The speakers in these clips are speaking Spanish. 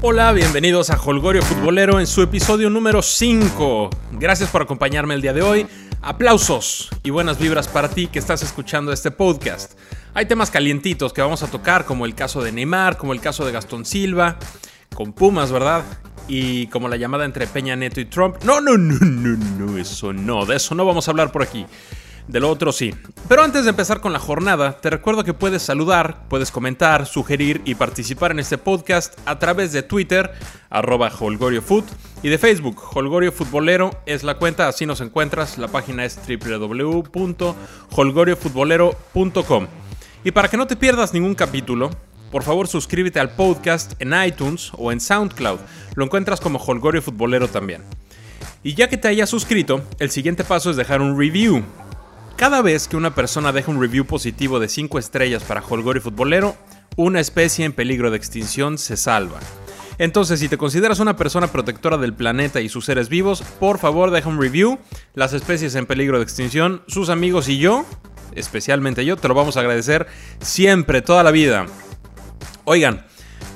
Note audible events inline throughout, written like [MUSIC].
Hola, bienvenidos a Holgorio Futbolero en su episodio número 5. Gracias por acompañarme el día de hoy. Aplausos y buenas vibras para ti que estás escuchando este podcast. Hay temas calientitos que vamos a tocar, como el caso de Neymar, como el caso de Gastón Silva, con Pumas, ¿verdad? Y como la llamada entre Peña Neto y Trump. No, no, no, no, no, eso no, de eso no vamos a hablar por aquí. De lo otro sí. Pero antes de empezar con la jornada, te recuerdo que puedes saludar, puedes comentar, sugerir y participar en este podcast a través de Twitter, arroba holgoriofoot, y de Facebook, Holgorio Futbolero es la cuenta, así nos encuentras, la página es www.holgoriofutbolero.com. Y para que no te pierdas ningún capítulo, por favor suscríbete al podcast en iTunes o en SoundCloud, lo encuentras como Holgorio Futbolero también. Y ya que te hayas suscrito, el siguiente paso es dejar un review. Cada vez que una persona deja un review positivo de 5 estrellas para Holgorio Futbolero, una especie en peligro de extinción se salva. Entonces, si te consideras una persona protectora del planeta y sus seres vivos, por favor deja un review. Las especies en peligro de extinción, sus amigos y yo, especialmente yo, te lo vamos a agradecer siempre, toda la vida. Oigan,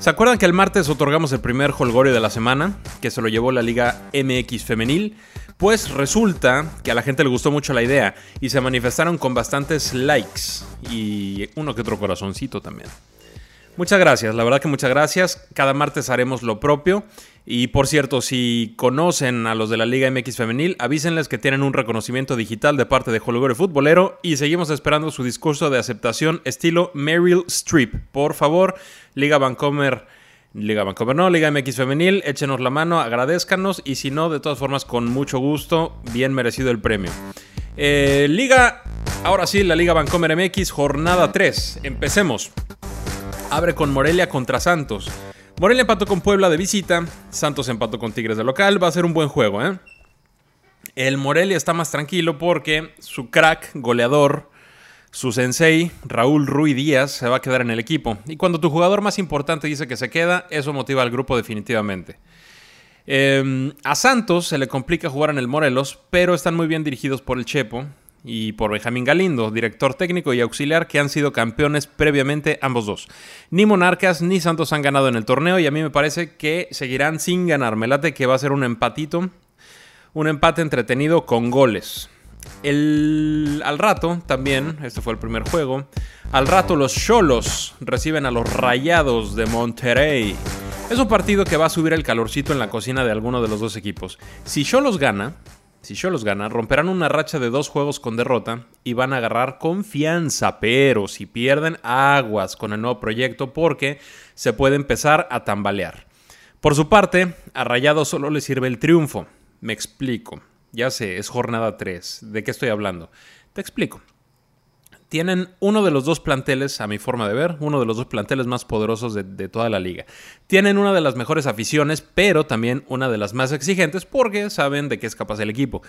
¿se acuerdan que el martes otorgamos el primer Holgorio de la semana, que se lo llevó la Liga MX Femenil? Pues resulta que a la gente le gustó mucho la idea y se manifestaron con bastantes likes y uno que otro corazoncito también. Muchas gracias, la verdad que muchas gracias. Cada martes haremos lo propio. Y por cierto, si conocen a los de la Liga MX Femenil, avísenles que tienen un reconocimiento digital de parte de Holgorio Futbolero y seguimos esperando su discurso de aceptación estilo Meryl Streep. Por favor, Liga Vancomer Liga Vancouver no, Liga MX Femenil, échenos la mano, agradezcanos y si no, de todas formas, con mucho gusto, bien merecido el premio. Eh, Liga, ahora sí, la Liga Vancomer MX, jornada 3, empecemos. Abre con Morelia contra Santos. Morelia empató con Puebla de visita, Santos empató con Tigres de local, va a ser un buen juego, ¿eh? El Morelia está más tranquilo porque su crack goleador su sensei, Raúl Ruiz Díaz, se va a quedar en el equipo. Y cuando tu jugador más importante dice que se queda, eso motiva al grupo definitivamente. Em, a Santos se le complica jugar en el Morelos, pero están muy bien dirigidos por el Chepo y por Benjamín Galindo, director técnico y auxiliar, que han sido campeones previamente ambos dos. Ni Monarcas ni Santos han ganado en el torneo y a mí me parece que seguirán sin ganar. Me late que va a ser un empatito, un empate entretenido con goles. El, al rato, también, este fue el primer juego, al rato los Cholos reciben a los Rayados de Monterrey. Es un partido que va a subir el calorcito en la cocina de alguno de los dos equipos. Si Cholos gana, si Cholos gana, romperán una racha de dos juegos con derrota y van a agarrar confianza, pero si pierden aguas con el nuevo proyecto porque se puede empezar a tambalear. Por su parte, a Rayados solo le sirve el triunfo. Me explico. Ya sé, es jornada 3. ¿De qué estoy hablando? Te explico. Tienen uno de los dos planteles, a mi forma de ver, uno de los dos planteles más poderosos de, toda la liga. Tienen una de las mejores aficiones, pero también una de las más exigentes porque saben de qué es capaz el equipo.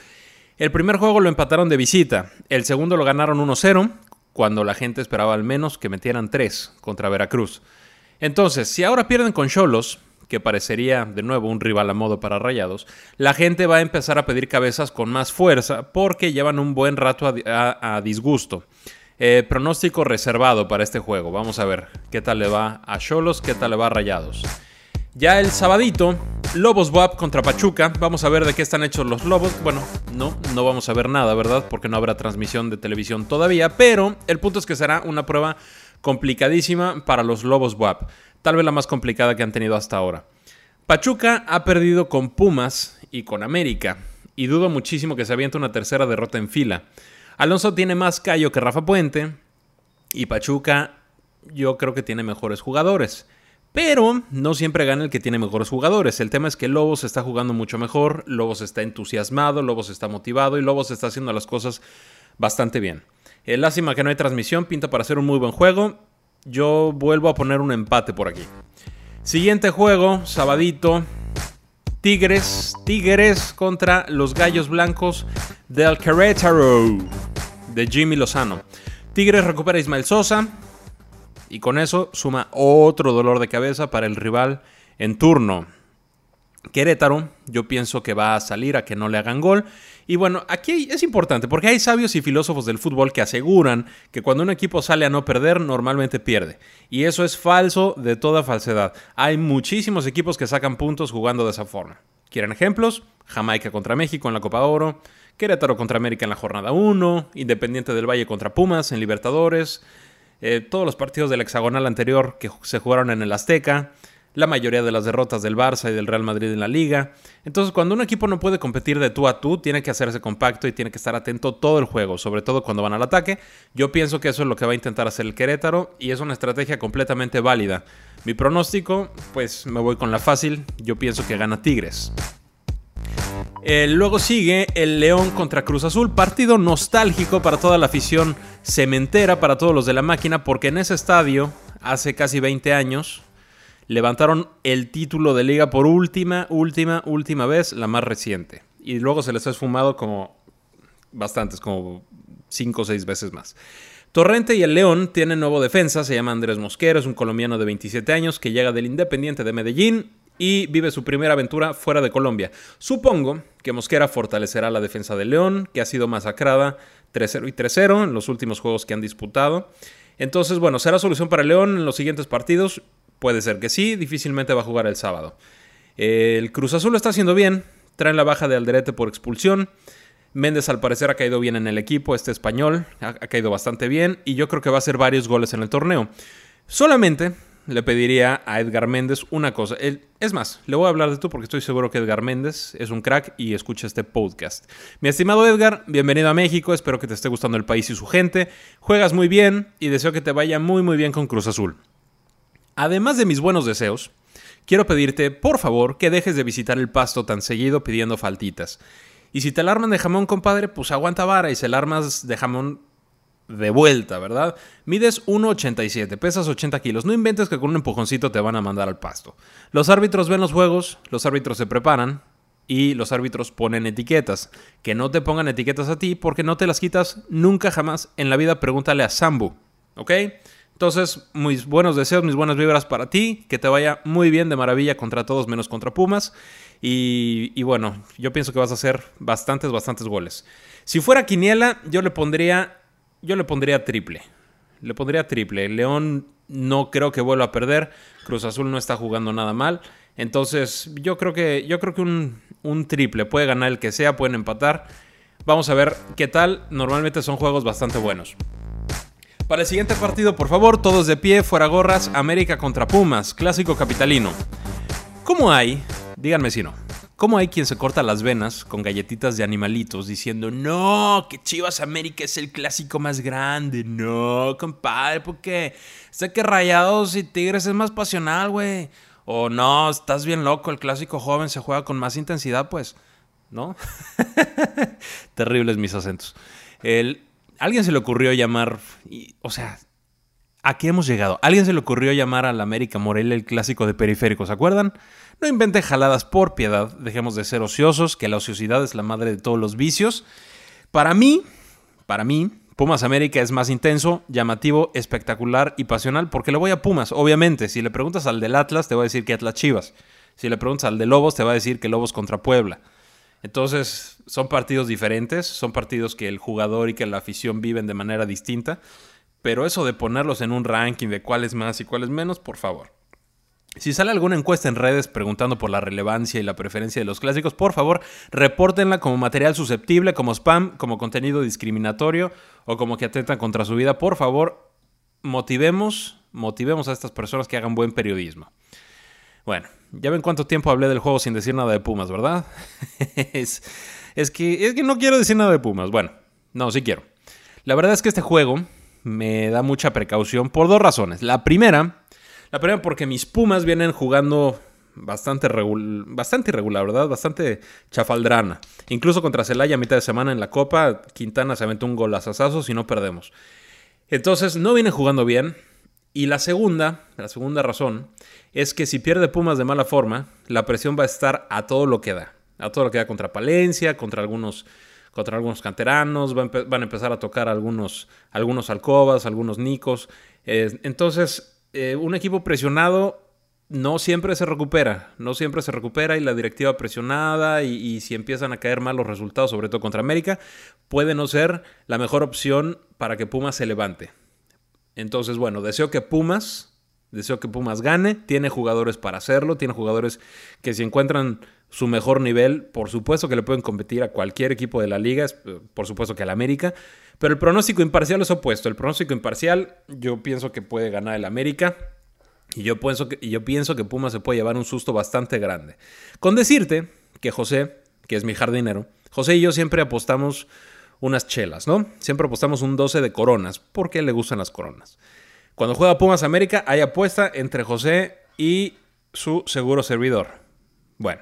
El primer juego lo empataron de visita, el segundo lo ganaron 1-0, cuando la gente esperaba al menos que metieran 3 contra Veracruz. Entonces, si ahora pierden con Cholos, que parecería de nuevo un rival a modo para Rayados, la gente va a empezar a pedir cabezas con más fuerza porque llevan un buen rato a, disgusto. Eh, pronóstico reservado para este juego. Vamos a ver qué tal le va a Cholos, qué tal le va a Rayados. Ya el sabadito, Lobos WAP contra Pachuca. Vamos a ver de qué están hechos los Lobos. Bueno, no, no vamos a ver nada, ¿verdad? Porque no habrá transmisión de televisión todavía. Pero el punto es que será una prueba complicadísima para los Lobos WAP tal vez la más complicada que han tenido hasta ahora. Pachuca ha perdido con Pumas y con América, y dudo muchísimo que se aviente una tercera derrota en fila. Alonso tiene más callo que Rafa Puente, y Pachuca yo creo que tiene mejores jugadores. Pero no siempre gana el que tiene mejores jugadores. El tema es que Lobos está jugando mucho mejor, Lobos está entusiasmado, Lobos está motivado y Lobos está haciendo las cosas bastante bien. Eh, lástima que no hay transmisión, pinta para hacer un muy buen juego. Yo vuelvo a poner un empate por aquí. Siguiente juego, sabadito. Tigres, Tigres contra los Gallos Blancos del Querétaro de Jimmy Lozano. Tigres recupera Ismael Sosa y con eso suma otro dolor de cabeza para el rival en turno. Querétaro, yo pienso que va a salir a que no le hagan gol. Y bueno, aquí es importante porque hay sabios y filósofos del fútbol que aseguran que cuando un equipo sale a no perder, normalmente pierde. Y eso es falso de toda falsedad. Hay muchísimos equipos que sacan puntos jugando de esa forma. ¿Quieren ejemplos? Jamaica contra México en la Copa Oro, Querétaro contra América en la jornada 1, Independiente del Valle contra Pumas en Libertadores, eh, todos los partidos del hexagonal anterior que se jugaron en el Azteca, la mayoría de las derrotas del Barça y del Real Madrid en la liga. Entonces, cuando un equipo no puede competir de tú a tú, tiene que hacerse compacto y tiene que estar atento todo el juego, sobre todo cuando van al ataque. Yo pienso que eso es lo que va a intentar hacer el Querétaro y es una estrategia completamente válida. Mi pronóstico, pues me voy con la fácil, yo pienso que gana Tigres. Eh, luego sigue el León contra Cruz Azul, partido nostálgico para toda la afición cementera, para todos los de la máquina, porque en ese estadio, hace casi 20 años, levantaron el título de liga por última, última, última vez, la más reciente. Y luego se les ha esfumado como bastantes, como 5 o 6 veces más. Torrente y el León tienen nuevo defensa, se llama Andrés Mosquero, es un colombiano de 27 años que llega del Independiente de Medellín y vive su primera aventura fuera de Colombia. Supongo que Mosquera fortalecerá la defensa del León, que ha sido masacrada 3-0 y 3-0 en los últimos juegos que han disputado. Entonces, bueno, será solución para León en los siguientes partidos. Puede ser que sí, difícilmente va a jugar el sábado. El Cruz Azul lo está haciendo bien, traen la baja de Alderete por expulsión. Méndez al parecer ha caído bien en el equipo, este español ha, caído bastante bien y yo creo que va a hacer varios goles en el torneo. Solamente le pediría a Edgar Méndez una cosa. es más, le voy a hablar de tú porque estoy seguro que Edgar Méndez es un crack y escucha este podcast. Mi estimado Edgar, bienvenido a México, espero que te esté gustando el país y su gente. Juegas muy bien y deseo que te vaya muy muy bien con Cruz Azul. Además de mis buenos deseos, quiero pedirte, por favor, que dejes de visitar el pasto tan seguido pidiendo faltitas. Y si te alarman de jamón, compadre, pues aguanta vara y si el armas de jamón de vuelta, ¿verdad? Mides 1,87, pesas 80 kilos. No inventes que con un empujoncito te van a mandar al pasto. Los árbitros ven los juegos, los árbitros se preparan y los árbitros ponen etiquetas. Que no te pongan etiquetas a ti porque no te las quitas nunca jamás en la vida. Pregúntale a Sambu, ¿ok? Entonces, mis buenos deseos, mis buenas vibras para ti, que te vaya muy bien de maravilla contra todos menos contra Pumas. Y, bueno, yo pienso que vas a hacer bastantes, bastantes goles. Si fuera Quiniela, yo le pondría, yo le pondría triple. Le pondría triple. León no creo que vuelva a perder. Cruz Azul no está jugando nada mal. Entonces, yo creo que, yo creo que un, un triple. Puede ganar el que sea, pueden empatar. Vamos a ver qué tal. Normalmente son juegos bastante buenos. Para el siguiente partido, por favor, todos de pie, fuera gorras, América contra Pumas, clásico capitalino. ¿Cómo hay? Díganme si no. ¿Cómo hay quien se corta las venas con galletitas de animalitos diciendo, no, que Chivas América es el clásico más grande? No, compadre, porque sé que Rayados y Tigres es más pasional, güey. O no, estás bien loco, el clásico joven se juega con más intensidad, pues. ¿No? [LAUGHS] Terribles mis acentos. El, alguien se le ocurrió llamar, o sea, ¿a qué hemos llegado? Alguien se le ocurrió llamar al América Morelia el clásico de periférico, ¿se acuerdan? No invente jaladas por piedad, dejemos de ser ociosos, que la ociosidad es la madre de todos los vicios. Para mí, para mí, Pumas América es más intenso, llamativo, espectacular y pasional porque le voy a Pumas, obviamente. Si le preguntas al del Atlas, te va a decir que Atlas Chivas. Si le preguntas al de Lobos, te va a decir que Lobos contra Puebla. Entonces, son partidos diferentes, son partidos que el jugador y que la afición viven de manera distinta, pero eso de ponerlos en un ranking de cuál es más y cuál es menos, por favor. Si sale alguna encuesta en redes preguntando por la relevancia y la preferencia de los clásicos, por favor, repórtenla como material susceptible, como spam, como contenido discriminatorio o como que atentan contra su vida. Por favor, motivemos, motivemos a estas personas que hagan buen periodismo. Bueno, ya ven cuánto tiempo hablé del juego sin decir nada de Pumas, ¿verdad? [LAUGHS] es, que, es que no quiero decir nada de Pumas. Bueno, no, sí quiero. La verdad es que este juego me da mucha precaución por dos razones. La primera, la primera porque mis Pumas vienen jugando bastante, bastante irregular, ¿verdad? Bastante chafaldrana. Incluso contra Celaya a mitad de semana en la Copa, Quintana se aventó un golazazazo si no perdemos. Entonces, no vienen jugando bien. Y la segunda, la segunda razón, es que si pierde Pumas de mala forma, la presión va a estar a todo lo que da. A todo lo que da contra Palencia, contra algunos, contra algunos canteranos, van, a empezar a tocar algunos, algunos alcobas, algunos nicos. entonces, eh, un equipo presionado no siempre se recupera, no siempre se recupera y la directiva presionada y, y, si empiezan a caer mal los resultados, sobre todo contra América, puede no ser la mejor opción para que Pumas se levante. Entonces, bueno, deseo que Pumas Deseo que Pumas gane. Tiene jugadores para hacerlo. Tiene jugadores que si encuentran su mejor nivel, por supuesto que le pueden competir a cualquier equipo de la liga. Eh, por supuesto que al América. Pero el pronóstico imparcial es opuesto. El pronóstico imparcial yo pienso que puede ganar el América. Y yo pienso que, yo pienso que Pumas se puede llevar un susto bastante grande. Con decirte que José, que es mi jardinero, José y yo siempre apostamos unas chelas, ¿no? Siempre apostamos un 12 de coronas, porque le gustan las coronas. Cuando juega Pumas América, hay apuesta entre José y su seguro servidor. Bueno,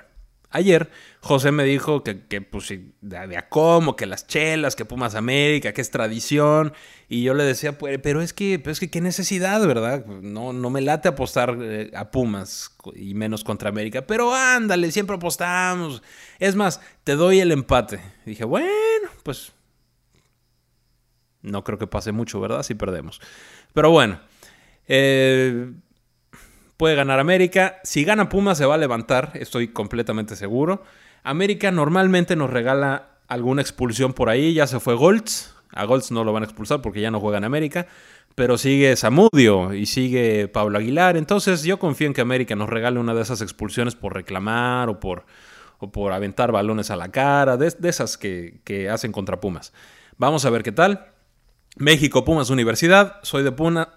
ayer José me dijo que, pues, de, a cómo, que las chelas, que Pumas América, que es tradición. Y yo le decía, pues, pero es que, pero es que qué necesidad, ¿verdad? No, no me late apostar eh, a Pumas y menos contra América. Pero ándale, siempre apostamos. Es más, te doy el empate. dije, bueno, pues no creo que pase mucho, ¿verdad? Si perdemos. Pero bueno, eh, puede ganar América. Si gana Puma se va a levantar, estoy completamente seguro. América normalmente nos regala alguna expulsión por ahí. Ya se fue Goltz. A Goltz no lo van a expulsar porque ya no juega en América. Pero sigue Samudio y sigue Pablo Aguilar. Entonces yo confío en que América nos regale una de esas expulsiones por reclamar o por, o por aventar balones a la cara. De, esas que, que hacen contra Pumas. Vamos a ver qué tal. México Pumas Universidad, soy de Pumas,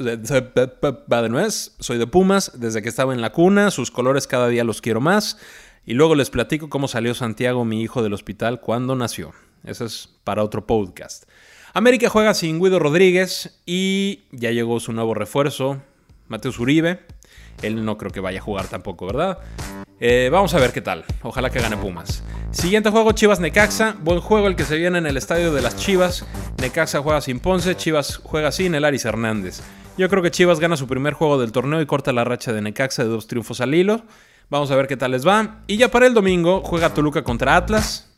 soy de Pumas desde que estaba en la cuna, sus colores cada día los quiero más y luego les platico cómo salió Santiago, mi hijo del hospital, cuando nació. Eso es para otro podcast. América juega sin Guido Rodríguez y ya llegó su nuevo refuerzo, Mateus Uribe. Él no creo que vaya a jugar tampoco, ¿verdad? Eh, vamos a ver qué tal. Ojalá que gane Pumas. Siguiente juego, Chivas Necaxa. Buen juego el que se viene en el estadio de las Chivas. Necaxa juega sin Ponce, Chivas juega sin el Aris Hernández. Yo creo que Chivas gana su primer juego del torneo y corta la racha de Necaxa de dos triunfos al hilo. Vamos a ver qué tal les va. Y ya para el domingo juega Toluca contra Atlas.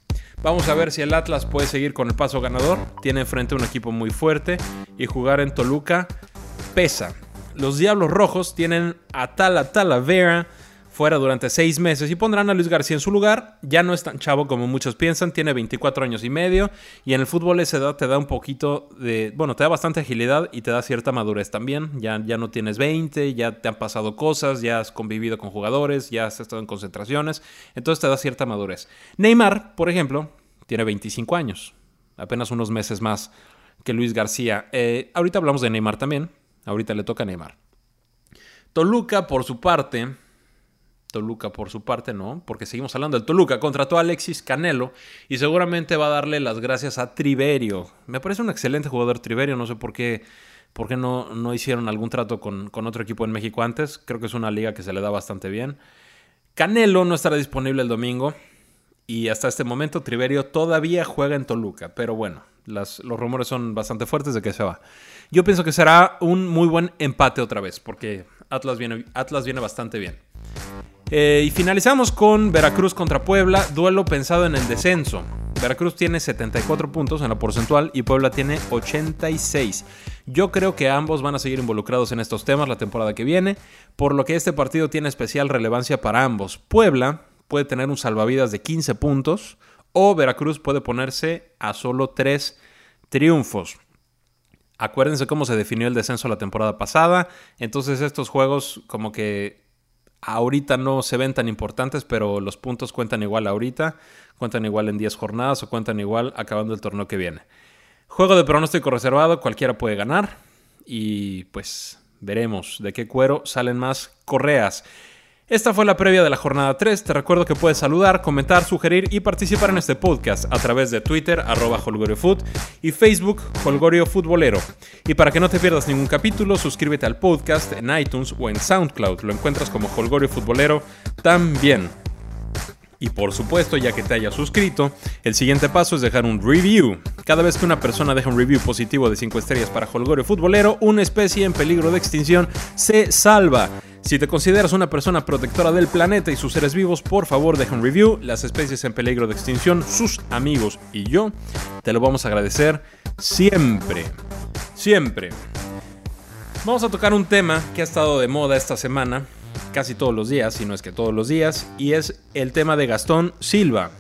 Vamos a ver si el Atlas puede seguir con el paso ganador. Tiene enfrente un equipo muy fuerte y jugar en Toluca pesa. Los Diablos Rojos tienen a Tala Talavera fuera durante seis meses y pondrán a Luis García en su lugar. Ya no es tan chavo como muchos piensan, tiene 24 años y medio y en el fútbol esa edad te da un poquito de, bueno, te da bastante agilidad y te da cierta madurez también. Ya, ya no tienes 20, ya te han pasado cosas, ya has convivido con jugadores, ya has estado en concentraciones, entonces te da cierta madurez. Neymar, por ejemplo, tiene 25 años, apenas unos meses más que Luis García. Eh, ahorita hablamos de Neymar también, ahorita le toca a Neymar. Toluca, por su parte, Toluca por su parte, ¿no? Porque seguimos hablando del Toluca. Contrató a Alexis Canelo y seguramente va a darle las gracias a Triverio. Me parece un excelente jugador Triverio, no sé por qué, por qué no, no hicieron algún trato con, con otro equipo en México antes. Creo que es una liga que se le da bastante bien. Canelo no estará disponible el domingo y hasta este momento Triverio todavía juega en Toluca, pero bueno, los rumores son bastante fuertes de que se va. Yo pienso que será un muy buen empate otra vez, porque Atlas viene, Atlas viene bastante bien. Eh, y finalizamos con Veracruz contra Puebla, duelo pensado en el descenso. Veracruz tiene 74 puntos en la porcentual y Puebla tiene 86. Yo creo que ambos van a seguir involucrados en estos temas la temporada que viene, por lo que este partido tiene especial relevancia para ambos. Puebla puede tener un salvavidas de 15 puntos o Veracruz puede ponerse a solo 3 triunfos. Acuérdense cómo se definió el descenso la temporada pasada, entonces estos juegos como que ahorita no se ven tan importantes, pero los puntos cuentan igual ahorita, cuentan igual en 10 jornadas o cuentan igual acabando el torneo que viene. Juego de pronóstico reservado, cualquiera puede ganar y pues veremos de qué cuero salen más correas. Esta fue la previa de la jornada 3. Te recuerdo que puedes saludar, comentar, sugerir y participar en este podcast a través de Twitter, arroba HolgorioFood y Facebook, Holgorio Futbolero. Y para que no te pierdas ningún capítulo, suscríbete al podcast en iTunes o en SoundCloud. Lo encuentras como Holgorio Futbolero también. Y por supuesto, ya que te hayas suscrito, el siguiente paso es dejar un review. Cada vez que una persona deja un review positivo de 5 estrellas para Holgorio Futbolero, una especie en peligro de extinción se salva. Si te consideras una persona protectora del planeta y sus seres vivos, por favor deja un review. Las especies en peligro de extinción, sus amigos y yo te lo vamos a agradecer siempre. Siempre. Vamos a tocar un tema que ha estado de moda esta semana casi todos los días, si no es que todos los días, y es el tema de Gastón Silva.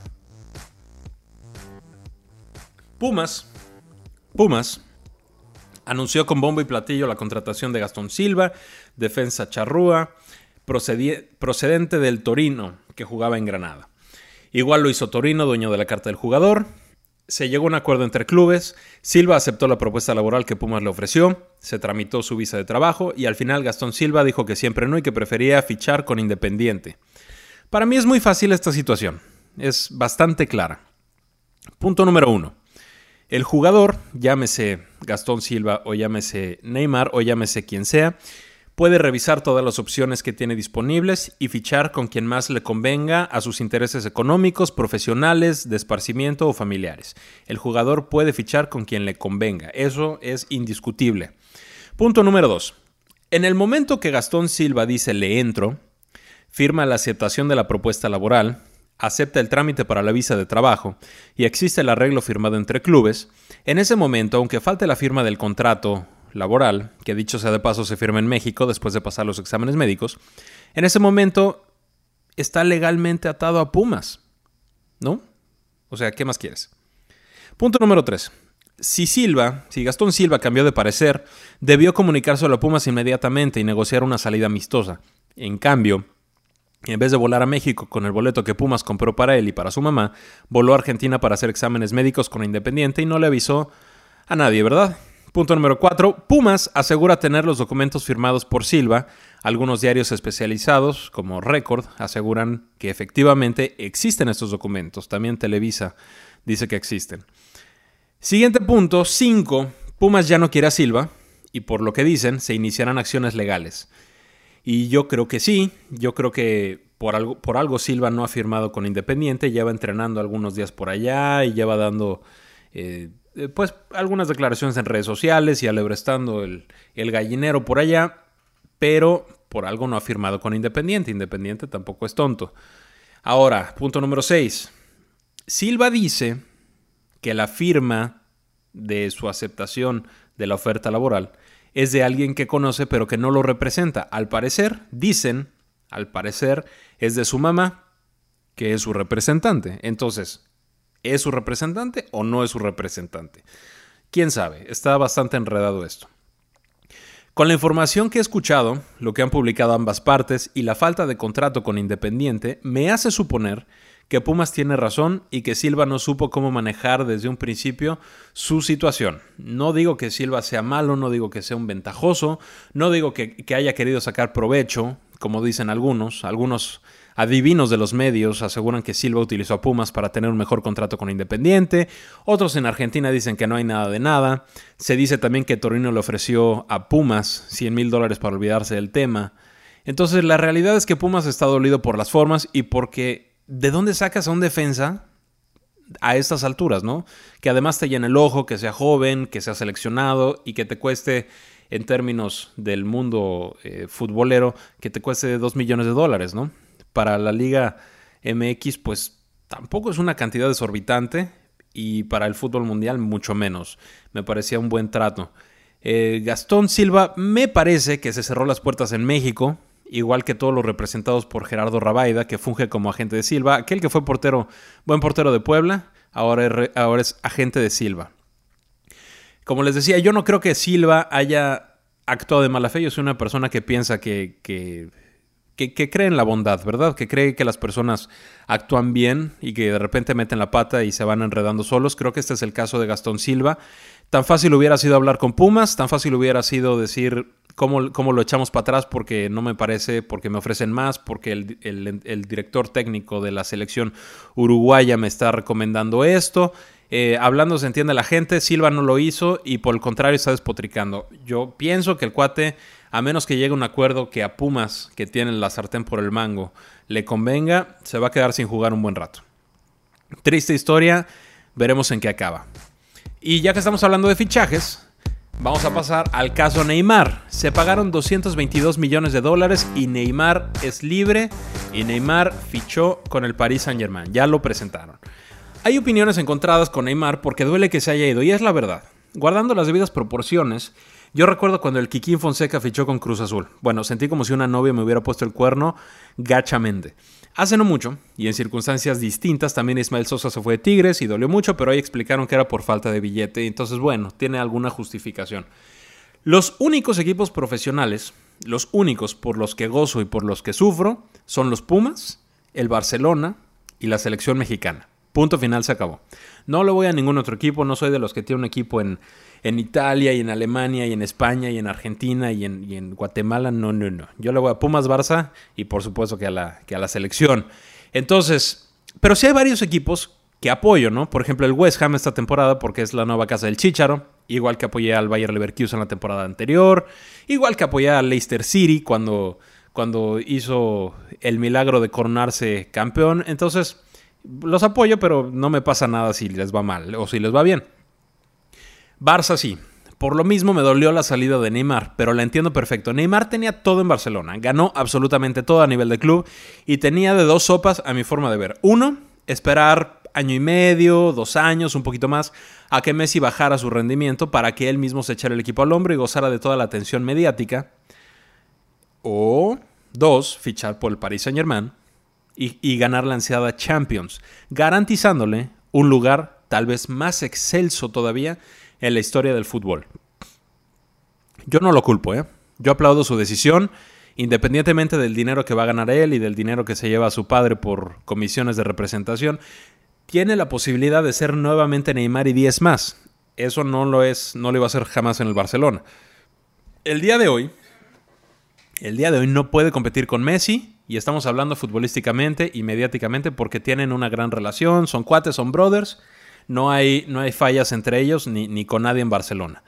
Pumas, Pumas, anunció con bombo y platillo la contratación de Gastón Silva, defensa charrúa, procedente del Torino, que jugaba en Granada. Igual lo hizo Torino, dueño de la carta del jugador. Se llegó a un acuerdo entre clubes, Silva aceptó la propuesta laboral que Pumas le ofreció, se tramitó su visa de trabajo y al final Gastón Silva dijo que siempre no y que prefería fichar con Independiente. Para mí es muy fácil esta situación, es bastante clara. Punto número uno. El jugador, llámese Gastón Silva o llámese Neymar o llámese quien sea, puede revisar todas las opciones que tiene disponibles y fichar con quien más le convenga a sus intereses económicos, profesionales, de esparcimiento o familiares. El jugador puede fichar con quien le convenga. Eso es indiscutible. Punto número 2. En el momento que Gastón Silva dice le entro, firma la aceptación de la propuesta laboral, acepta el trámite para la visa de trabajo y existe el arreglo firmado entre clubes, en ese momento, aunque falte la firma del contrato laboral, que dicho sea de paso se firma en México después de pasar los exámenes médicos, en ese momento está legalmente atado a Pumas, ¿no? O sea, ¿qué más quieres? Punto número 3. Si Silva, si Gastón Silva cambió de parecer, debió comunicárselo a Pumas inmediatamente y negociar una salida amistosa. En cambio, en vez de volar a México con el boleto que Pumas compró para él y para su mamá, voló a Argentina para hacer exámenes médicos con Independiente y no le avisó a nadie, ¿verdad? Punto número 4. Pumas asegura tener los documentos firmados por Silva. Algunos diarios especializados, como Record, aseguran que efectivamente existen estos documentos. También Televisa dice que existen. Siguiente punto, 5. Pumas ya no quiere a Silva y por lo que dicen se iniciarán acciones legales. Y yo creo que sí, yo creo que por algo, por algo Silva no ha firmado con Independiente, lleva entrenando algunos días por allá y lleva dando eh, pues algunas declaraciones en redes sociales y alebrestando el, el gallinero por allá, pero por algo no ha firmado con Independiente. Independiente tampoco es tonto. Ahora, punto número 6. Silva dice que la firma de su aceptación de la oferta laboral es de alguien que conoce pero que no lo representa. Al parecer, dicen, al parecer, es de su mamá, que es su representante. Entonces, ¿es su representante o no es su representante? ¿Quién sabe? Está bastante enredado esto. Con la información que he escuchado, lo que han publicado ambas partes y la falta de contrato con Independiente, me hace suponer que Pumas tiene razón y que Silva no supo cómo manejar desde un principio su situación. No digo que Silva sea malo, no digo que sea un ventajoso, no digo que, haya querido sacar provecho, como dicen algunos. Algunos adivinos de los medios aseguran que Silva utilizó a Pumas para tener un mejor contrato con Independiente. Otros en Argentina dicen que no hay nada de nada. Se dice también que Torino le ofreció a Pumas 100 mil dólares para olvidarse del tema. Entonces la realidad es que Pumas está dolido por las formas y porque ¿de dónde sacas a un defensa a estas alturas, no? Que además te llene el ojo, que sea joven, que sea seleccionado y que te cueste, en términos del mundo eh, futbolero, que te cueste 2 millones de dólares, ¿no? Para la Liga MX, pues tampoco es una cantidad desorbitante y para el fútbol mundial mucho menos. Me parecía un buen trato. Eh, Gastón Silva me parece que se cerró las puertas en México, igual que todos los representados por Gerardo Rabaida, que funge como agente de Silva, aquel que fue portero, buen portero de Puebla, ahora es, ahora es agente de Silva. Como les decía, yo no creo que Silva haya actuado de mala fe, yo soy una persona que piensa que, que, que, cree en la bondad, ¿verdad? Que cree que las personas actúan bien y que de repente meten la pata y se van enredando solos. Creo que este es el caso de Gastón Silva. Tan fácil hubiera sido hablar con Pumas, tan fácil hubiera sido decir, cómo, lo echamos para atrás porque no me parece, porque me ofrecen más, porque el, director técnico de la selección uruguaya me está recomendando esto. Eh, hablando se entiende la gente, Silva no lo hizo y por el contrario está despotricando. Yo pienso que el cuate, a menos que llegue un acuerdo que a Pumas, que tienen la sartén por el mango, le convenga, se va a quedar sin jugar un buen rato. Triste historia, veremos en qué acaba. Y ya que estamos hablando de fichajes, Vamos a pasar al caso Neymar. Se pagaron 222 millones de dólares y Neymar es libre y Neymar fichó con el Paris Saint Germain. Ya lo presentaron. Hay opiniones encontradas con Neymar porque duele que se haya ido y es la verdad. Guardando las debidas proporciones, Yo recuerdo cuando el Kikín Fonseca fichó con Cruz Azul. Bueno, sentí como si una novia me hubiera puesto el cuerno gachamente. Hace no mucho, y en circunstancias distintas, también Ismael Sosa se fue de Tigres y dolió mucho, pero ahí explicaron que era por falta de billete. Entonces, bueno, tiene alguna justificación. Los únicos equipos profesionales, los únicos por los que gozo y por los que sufro, son los Pumas, el Barcelona y la selección mexicana. Punto final se acabó. No le voy a ningún otro equipo, no soy de los que tiene un equipo en, en Italia y en Alemania y en España y en Argentina y en, Guatemala. No, no, no. Yo le voy a Pumas Barça y por supuesto que a la, que a la selección. Entonces, pero sí hay varios equipos que apoyo, ¿no? Por ejemplo, el West Ham esta temporada porque es la nueva casa del Chicharo, igual que apoyé al Bayer Leverkusen la temporada anterior, igual que apoyé al Leicester City cuando, cuando hizo el milagro de coronarse campeón. Entonces, los apoyo, pero no me pasa nada si les va mal o si les va bien. Barça sí. Por lo mismo me dolió la salida de Neymar, pero la entiendo perfecto. Neymar tenía todo en Barcelona, ganó absolutamente todo a nivel de club y tenía de dos sopas a mi forma de ver. Uno, esperar año y medio, dos años, un poquito más, a que Messi bajara su rendimiento para que él mismo se echara el equipo al hombro y gozara de toda la atención mediática. O dos, fichar por el Paris Saint Germain y, ganar la ansiada Champions, garantizándole un lugar tal vez más excelso todavía en la historia del fútbol. Yo no lo culpo, ¿eh? Yo aplaudo su decisión, independientemente del dinero que va a ganar él y del dinero que se lleva a su padre por comisiones de representación. Tiene la posibilidad de ser nuevamente Neymar y 10 más. Eso no lo es, no lo iba a hacer jamás en el Barcelona. El día de hoy, el día de hoy no puede competir con Messi, y estamos hablando futbolísticamente y mediáticamente porque tienen una gran relación, son cuates, son brothers, no hay, no hay fallas entre ellos ni, ni con nadie en Barcelona.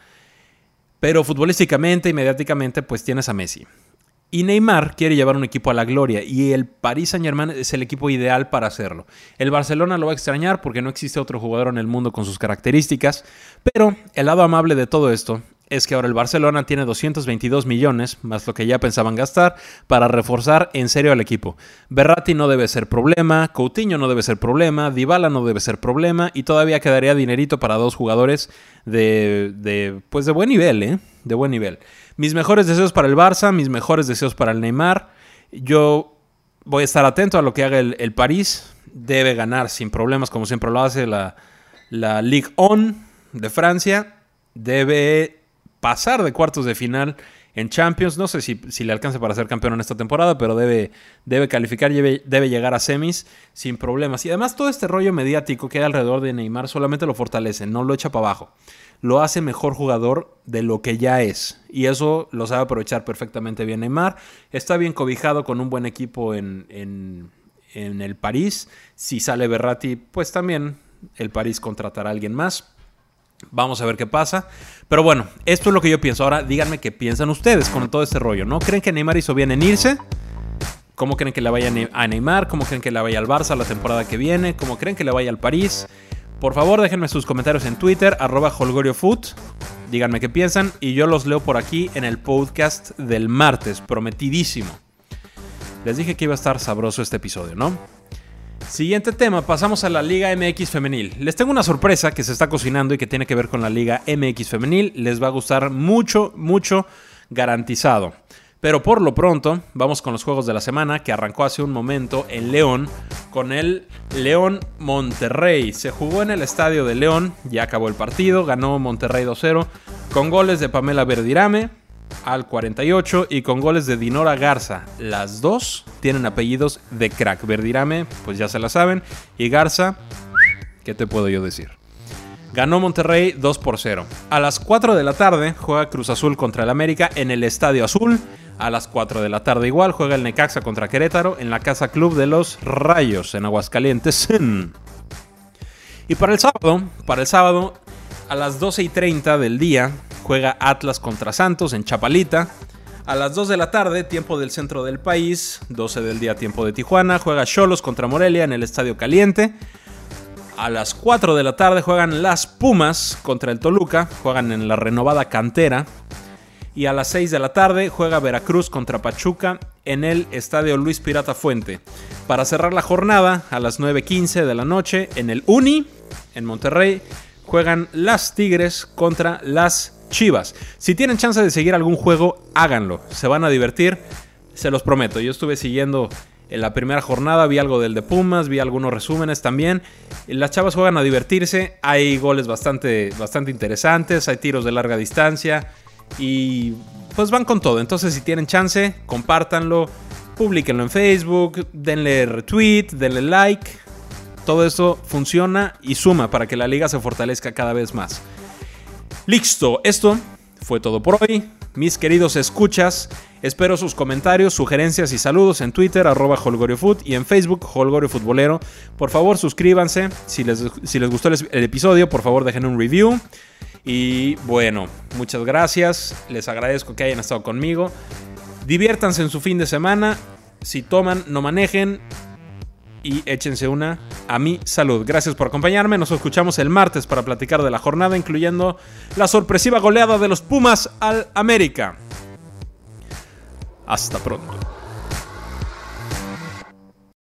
Pero futbolísticamente y mediáticamente, pues tienes a Messi. Y Neymar quiere llevar un equipo a la gloria y el Paris Saint Germain es el equipo ideal para hacerlo. El Barcelona lo va a extrañar porque no existe otro jugador en el mundo con sus características, pero el lado amable de todo esto es que ahora el Barcelona tiene 222 millones, más lo que ya pensaban gastar, para reforzar en serio al equipo. Berratti no debe ser problema, Coutinho no debe ser problema, Dybala no debe ser problema y todavía quedaría dinerito para dos jugadores de, pues de buen nivel, ¿eh? De buen nivel. Mis mejores deseos para el Barça, mis mejores deseos para el Neymar. Yo voy a estar atento a lo que haga el, París. Debe ganar sin problemas, como siempre lo hace la, la Ligue 1 de Francia. Debe pasar de cuartos de final en Champions. No sé si, le alcanza para ser campeón en esta temporada, pero debe, debe calificar, debe, debe, llegar a semis sin problemas. Y además todo este rollo mediático que hay alrededor de Neymar solamente lo fortalece, no lo echa para abajo. Lo hace mejor jugador de lo que ya es. Y eso lo sabe aprovechar perfectamente bien Neymar. Está bien cobijado con un buen equipo en, en, en el París. Si sale Berratti, pues también el París contratará a alguien más. Vamos a ver qué pasa. Pero bueno, esto es lo que yo pienso. Ahora díganme qué piensan ustedes con todo este rollo. ¿No creen que Neymar hizo bien en irse? ¿Cómo creen que le vaya a Neymar? ¿Cómo creen que le vaya al Barça la temporada que viene? ¿Cómo creen que le vaya al París? Por favor, déjenme sus comentarios en Twitter, arroba holgoriofoot. Díganme qué piensan y yo los leo por aquí en el podcast del martes, prometidísimo. Les dije que iba a estar sabroso este episodio, ¿no? Siguiente tema, pasamos a la Liga MX Femenil. Les tengo una sorpresa que se está cocinando y que tiene que ver con la Liga MX Femenil. Les va a gustar mucho, mucho, garantizado. Pero por lo pronto, vamos con los juegos de la semana que arrancó hace un momento en León con el León Monterrey. Se jugó en el estadio de León, ya acabó el partido, ganó Monterrey 2-0 con goles de Pamela Verdirame, al 48 y con goles de Dinora Garza. Las dos tienen apellidos de crack. Verdirame, pues ya se la saben. Y Garza, ¿qué te puedo yo decir? Ganó Monterrey 2 por 0. A las 4 de la tarde juega Cruz Azul contra el América en el Estadio Azul. A las 4 de la tarde igual juega el Necaxa contra Querétaro en la Casa Club de los Rayos en Aguascalientes. Y para el sábado, para el sábado a las 12 y 30 del día juega Atlas contra Santos en Chapalita. A las 2 de la tarde, tiempo del centro del país, 12 del día, tiempo de Tijuana, juega Cholos contra Morelia en el Estadio Caliente. A las 4 de la tarde juegan las Pumas contra el Toluca, juegan en la renovada cantera. Y a las 6 de la tarde juega Veracruz contra Pachuca en el Estadio Luis Pirata Fuente. Para cerrar la jornada, a las 9.15 de la noche en el Uni, en Monterrey, juegan las Tigres contra las Chivas. Si tienen chance de seguir algún juego, háganlo. Se van a divertir, se los prometo. Yo estuve siguiendo en la primera jornada, vi algo del de Pumas, vi algunos resúmenes también. Las chavas juegan a divertirse, hay goles bastante, bastante interesantes, hay tiros de larga distancia y pues van con todo. Entonces si tienen chance, compártanlo, publiquenlo en Facebook, denle retweet, denle like. Todo eso funciona y suma para que la liga se fortalezca cada vez más. Listo, esto fue todo por hoy. Mis queridos escuchas, espero sus comentarios, sugerencias y saludos en Twitter, arroba HolgorioFoot y en Facebook, Holgorio Futbolero. Por favor, suscríbanse. Si les, si les gustó el episodio, por favor, dejen un review. Y bueno, muchas gracias. Les agradezco que hayan estado conmigo. Diviértanse en su fin de semana. Si toman, no manejen y échense una a mi salud. Gracias por acompañarme. Nos escuchamos el martes para platicar de la jornada, incluyendo la sorpresiva goleada de los Pumas al América. Hasta pronto.